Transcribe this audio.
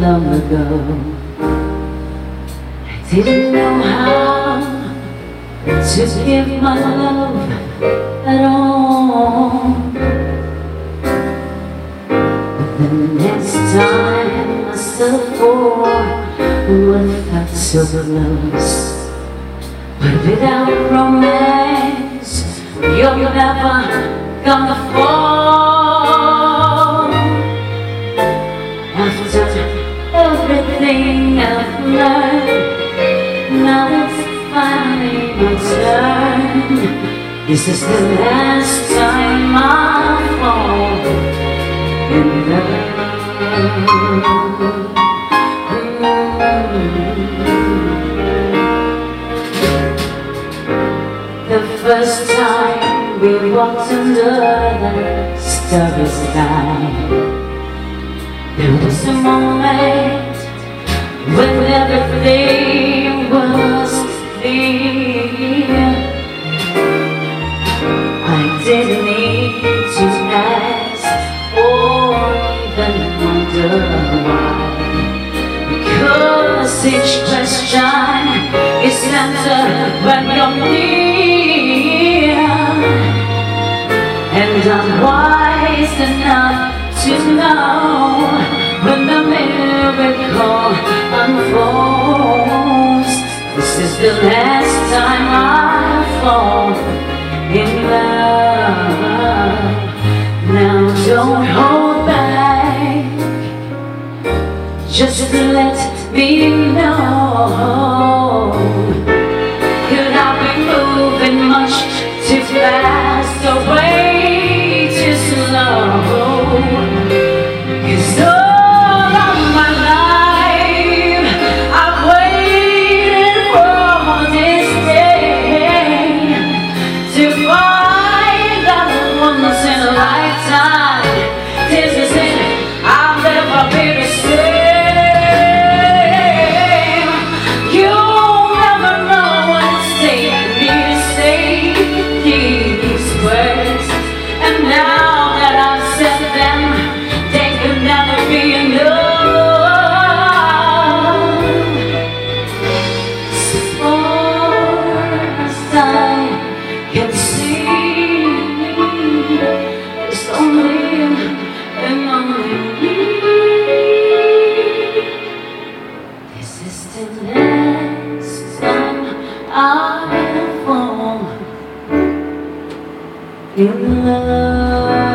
long ago. I didn't know how to give my love at all. But the next time I settled for what felt so close. But without romance, you're never gonna fall. This is the last time I'll fall in love. The first time we walked under the starry sky, there was a moment when everything Because each question is answered when you're near. And I'm wise enough to know when the miracle unfolds. This is the last time I fall in love. Now don't hold Just I fall in love.